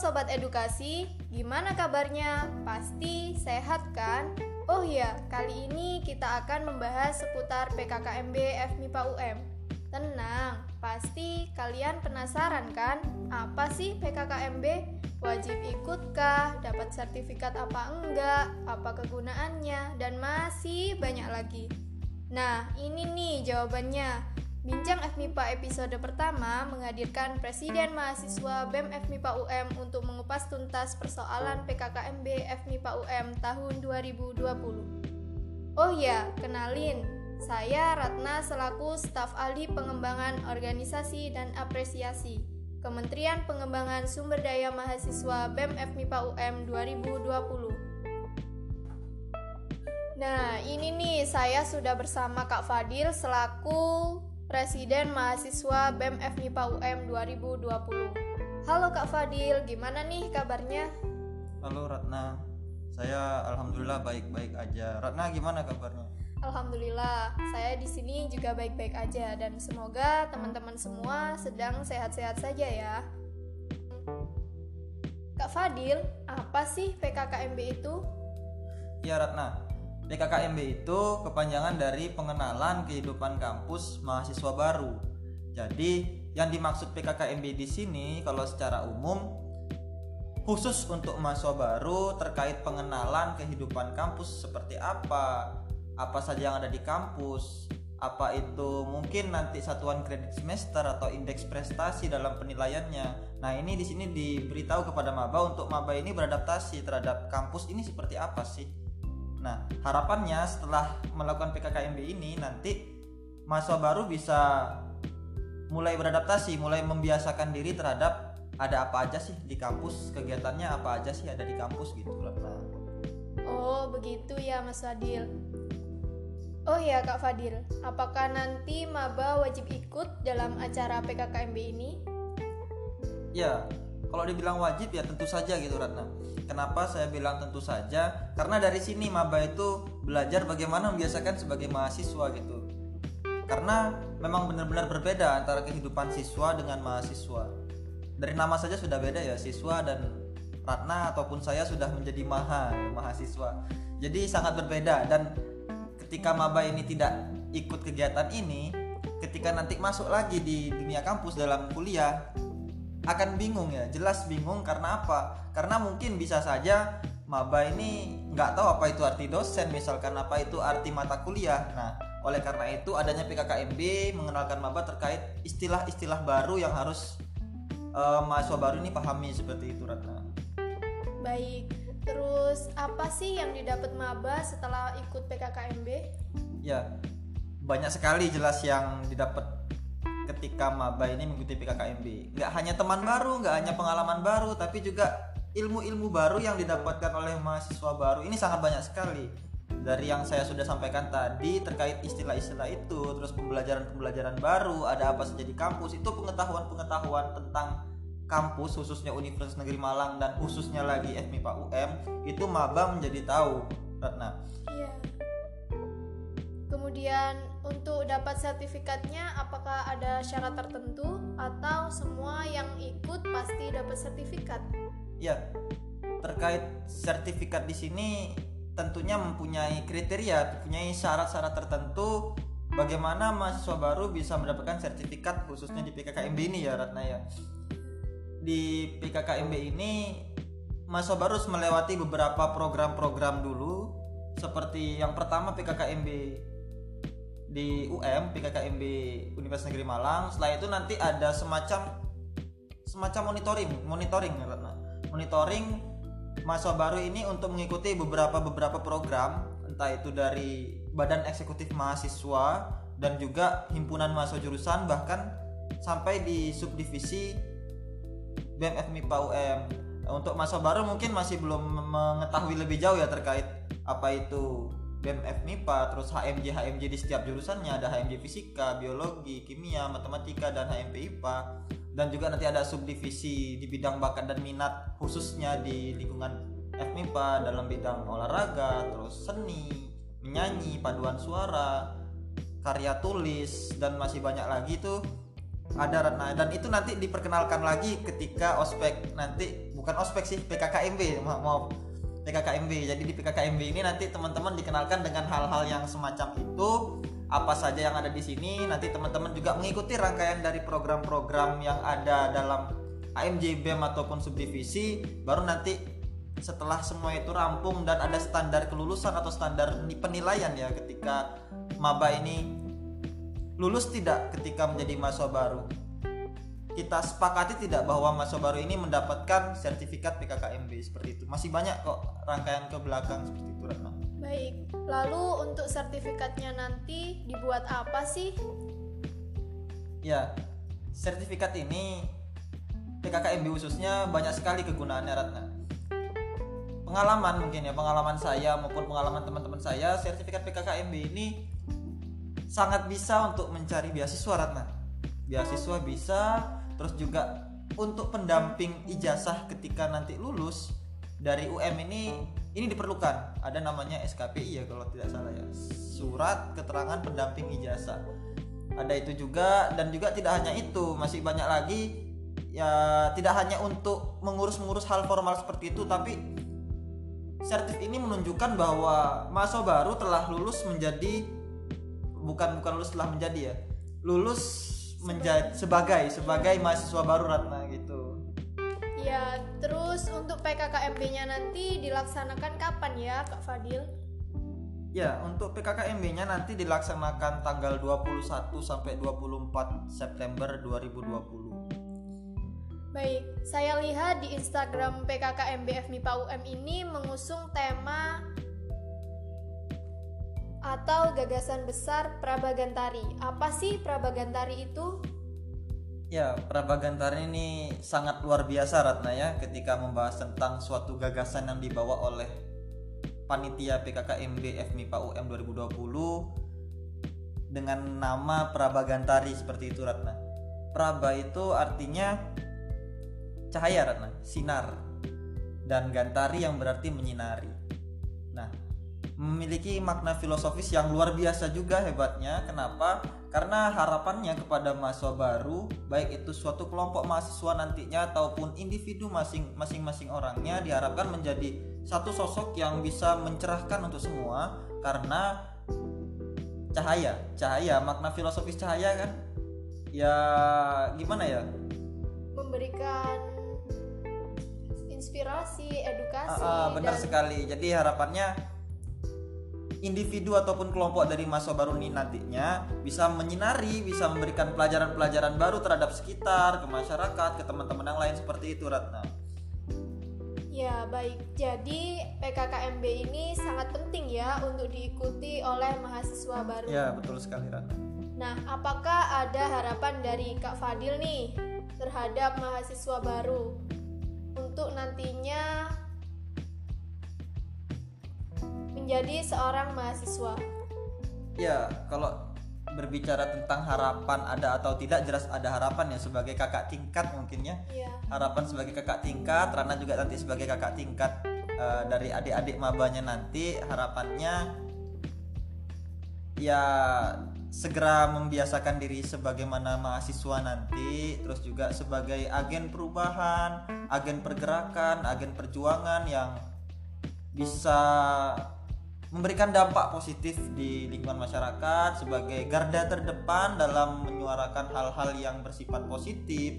Sobat Edukasi, gimana kabarnya? Pasti sehat kan? Oh iya, kali ini kita akan membahas seputar PKKMB FMIPA UM. Tenang, pasti kalian penasaran kan? Apa sih PKKMB? Wajib ikutkah? Dapat sertifikat apa enggak? Apa kegunaannya? Dan masih banyak lagi. Nah, ini nih jawabannya. Bincang FMIPA episode pertama menghadirkan Presiden Mahasiswa BEM FMIPA UM untuk mengupas tuntas persoalan PKKMB FMIPA UM tahun 2020. Oh ya, kenalin, saya Ratna selaku staf ahli pengembangan organisasi dan apresiasi Kementerian Pengembangan Sumber Daya Mahasiswa BEM FMIPA UM 2020. Nah, ini nih saya sudah bersama Kak Fadil selaku Presiden Mahasiswa BEM FMIPA UM 2020. Halo Kak Fadil, gimana nih kabarnya? Halo Ratna, saya alhamdulillah baik-baik aja. Ratna gimana kabarnya? Alhamdulillah, saya di sini juga baik-baik aja dan semoga teman-teman semua sedang sehat-sehat saja ya. Kak Fadil, apa sih PKKMB itu? Ya Ratna, PKKMB itu kepanjangan dari pengenalan kehidupan kampus mahasiswa baru. Jadi, yang dimaksud PKKMB di sini kalau secara umum khusus untuk mahasiswa baru terkait pengenalan kehidupan kampus seperti apa, apa saja yang ada di kampus, apa itu mungkin nanti satuan kredit semester atau indeks prestasi dalam penilaiannya. Nah, ini di sini diberitahu kepada maba untuk maba ini beradaptasi terhadap kampus ini seperti apa sih? Nah, harapannya setelah melakukan PKKMB ini nanti mahasiswa baru bisa mulai beradaptasi, mulai membiasakan diri terhadap ada apa aja sih di kampus, kegiatannya apa aja sih ada di kampus gitu lah. Oh, begitu ya Mas Fadil. Oh ya Kak Fadil, apakah nanti maba wajib ikut dalam acara PKKMB ini? Ya, kalau dibilang wajib ya tentu saja gitu Ratna Kenapa saya bilang tentu saja? Karena dari sini maba itu belajar bagaimana membiasakan sebagai mahasiswa gitu. Karena memang benar-benar berbeda antara kehidupan siswa dengan mahasiswa. Dari nama saja sudah beda ya, siswa dan Ratna ataupun saya sudah menjadi maha mahasiswa. Jadi sangat berbeda dan ketika maba ini tidak ikut kegiatan ini, ketika nanti masuk lagi di dunia kampus dalam kuliah, akan bingung ya. Jelas bingung karena apa? Karena mungkin bisa saja maba ini nggak tahu apa itu arti dosen misalkan apa itu arti mata kuliah. Nah oleh karena itu adanya PKKMB mengenalkan maba terkait istilah-istilah baru yang harus uh, mahasiswa baru ini pahami seperti itu Ratna. Baik terus apa sih yang didapat maba setelah ikut PKKMB ya banyak sekali jelas yang didapat ketika maba ini mengikuti PKKMB nggak hanya teman baru nggak hanya pengalaman baru tapi juga ilmu-ilmu baru yang didapatkan oleh mahasiswa baru ini sangat banyak sekali dari yang saya sudah sampaikan tadi terkait istilah-istilah itu terus pembelajaran-pembelajaran baru ada apa saja di kampus itu pengetahuan-pengetahuan tentang kampus khususnya Universitas Negeri Malang dan khususnya lagi FMIPA UM itu maba menjadi tahu Ratna. Iya. Kemudian untuk dapat sertifikatnya apakah ada syarat tertentu atau semua yang ikut pasti dapat sertifikat? Ya, terkait sertifikat di sini tentunya mempunyai kriteria, mempunyai syarat-syarat tertentu bagaimana mahasiswa baru bisa mendapatkan sertifikat khususnya di PKKMB ini ya Ratna ya. Di PKKMB ini mahasiswa baru harus melewati beberapa program-program dulu seperti yang pertama PKKMB di UM PKKMB Universitas Negeri Malang. Setelah itu nanti ada semacam semacam monitoring, monitoring monitoring mahasiswa baru ini untuk mengikuti beberapa beberapa program entah itu dari Badan Eksekutif Mahasiswa dan juga himpunan mahasiswa jurusan bahkan sampai di subdivisi BMF MIPA UM. Untuk mahasiswa baru mungkin masih belum mengetahui lebih jauh ya terkait apa itu BMF MIPA, terus HMJ HMJ di setiap jurusannya ada HMJ Fisika, Biologi, Kimia, Matematika dan HMP IPA dan juga nanti ada subdivisi di bidang bakat dan minat khususnya di lingkungan FMIPA dalam bidang olahraga, terus seni, menyanyi, paduan suara, karya tulis dan masih banyak lagi tuh. Ada Ratna. Dan itu nanti diperkenalkan lagi ketika ospek nanti bukan ospek sih PKKMB maaf, maaf PKKMB jadi di PKKMB ini nanti teman-teman dikenalkan dengan hal-hal yang semacam itu apa saja yang ada di sini. Nanti teman-teman juga mengikuti rangkaian dari program-program yang ada dalam AMJ BEM ataupun subdivisi. Baru nanti setelah semua itu rampung dan ada standar kelulusan atau standar penilaian ya ketika maba ini lulus tidak ketika menjadi mahasiswa baru kita sepakati tidak bahwa mahasiswa baru ini mendapatkan sertifikat PKKMB seperti itu. Masih banyak kok rangkaian ke belakang seperti itu Ratna baik. Lalu untuk sertifikatnya nanti dibuat apa sih? Ya sertifikat ini PKKMB khususnya banyak sekali kegunaannya Ratna pengalaman mungkin ya pengalaman saya maupun pengalaman teman-teman saya sertifikat PKKMB ini sangat bisa untuk mencari beasiswa Ratna beasiswa bisa terus juga untuk pendamping ijazah ketika nanti lulus dari UM ini ini diperlukan. Ada namanya SKPI ya kalau tidak salah ya. Surat keterangan pendamping ijazah. Ada itu juga dan juga tidak hanya itu masih banyak lagi ya tidak hanya untuk mengurus-mengurus hal formal seperti itu tapi sertif ini menunjukkan bahwa mahasiswa baru telah lulus menjadi bukan bukan lulus setelah menjadi ya lulus menjadi sebagai sebagai mahasiswa baru Ratna gitu ya terus untuk PKKMB-nya nanti dilaksanakan kapan ya Kak Fadil Ya, untuk PKKMB-nya nanti dilaksanakan tanggal 21 sampai 24 September 2020. Baik, saya lihat di Instagram PKKMB FMIPA UM ini mengusung tema atau gagasan besar Prabagantari. Apa sih Prabagantari itu? Ya, Prabagantari ini sangat luar biasa Ratna ya ketika membahas tentang suatu gagasan yang dibawa oleh panitia PKKMB FMIPA UM 2020 dengan nama Prabagantari seperti itu Ratna. Praba itu artinya cahaya Ratna, sinar. Dan gantari yang berarti menyinari. Memiliki makna filosofis yang luar biasa juga hebatnya. Kenapa? Karena harapannya kepada mahasiswa baru, baik itu suatu kelompok mahasiswa nantinya ataupun individu masing-masing orangnya diharapkan menjadi satu sosok yang bisa mencerahkan untuk semua karena cahaya, cahaya makna filosofis cahaya kan ya gimana ya? Memberikan inspirasi, edukasi. Ah, ah, benar dan... sekali. Jadi harapannya individu ataupun kelompok dari masa baru ini nantinya bisa menyinari, bisa memberikan pelajaran-pelajaran baru terhadap sekitar, ke masyarakat, ke teman-teman yang lain seperti itu Ratna. Ya, baik. Jadi PKKMB ini sangat penting ya untuk diikuti oleh mahasiswa baru. Ya, betul sekali Ratna. Nah, apakah ada harapan dari Kak Fadil nih terhadap mahasiswa baru untuk nantinya menjadi seorang mahasiswa? Ya, kalau berbicara tentang harapan ada atau tidak jelas ada harapan ya sebagai kakak tingkat mungkin ya. ya. Harapan sebagai kakak tingkat, Rana juga nanti sebagai kakak tingkat uh, dari adik-adik mabanya nanti harapannya ya segera membiasakan diri sebagaimana mahasiswa nanti terus juga sebagai agen perubahan, agen pergerakan, agen perjuangan yang bisa memberikan dampak positif di lingkungan masyarakat sebagai garda terdepan dalam menyuarakan hal-hal yang bersifat positif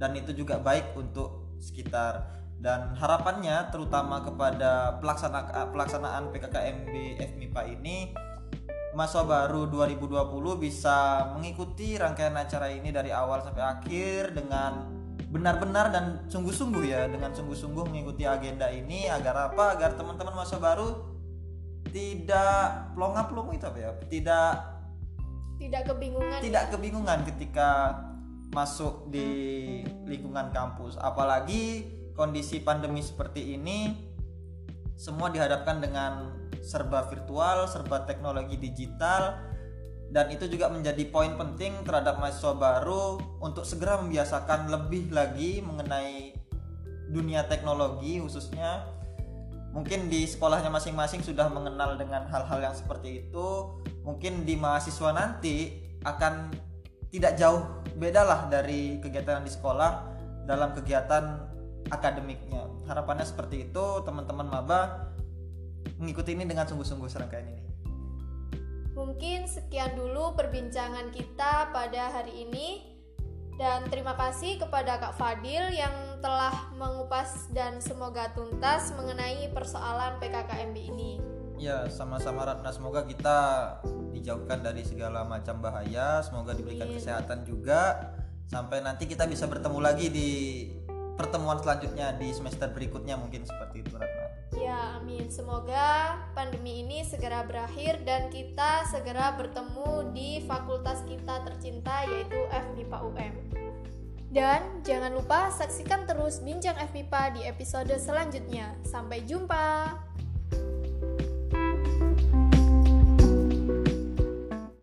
dan itu juga baik untuk sekitar. Dan harapannya terutama kepada pelaksana pelaksanaan PKKMB FMIPA ini masa baru 2020 bisa mengikuti rangkaian acara ini dari awal sampai akhir dengan benar-benar dan sungguh-sungguh ya dengan sungguh-sungguh mengikuti agenda ini agar apa? Agar teman-teman masa baru tidak pelonga-pelongo itu apa ya tidak tidak kebingungan tidak ya? kebingungan ketika masuk di lingkungan kampus apalagi kondisi pandemi seperti ini semua dihadapkan dengan serba virtual serba teknologi digital dan itu juga menjadi poin penting terhadap mahasiswa baru untuk segera membiasakan lebih lagi mengenai dunia teknologi khususnya mungkin di sekolahnya masing-masing sudah mengenal dengan hal-hal yang seperti itu mungkin di mahasiswa nanti akan tidak jauh beda lah dari kegiatan di sekolah dalam kegiatan akademiknya. Harapannya seperti itu teman-teman maba mengikuti ini dengan sungguh-sungguh serangkaian ini. Mungkin sekian dulu perbincangan kita pada hari ini dan terima kasih kepada Kak Fadil yang telah mengupas dan semoga tuntas mengenai persoalan PKKMB ini. Ya, sama-sama Ratna. Semoga kita dijauhkan dari segala macam bahaya. Semoga diberikan Amin. kesehatan juga. Sampai nanti kita bisa bertemu lagi di pertemuan selanjutnya di semester berikutnya mungkin seperti itu Ratna. Amin. Semoga pandemi ini segera berakhir dan kita segera bertemu di fakultas kita tercinta yaitu FMIPA UM. Dan jangan lupa saksikan terus Bincang FMIPA di episode selanjutnya. Sampai jumpa.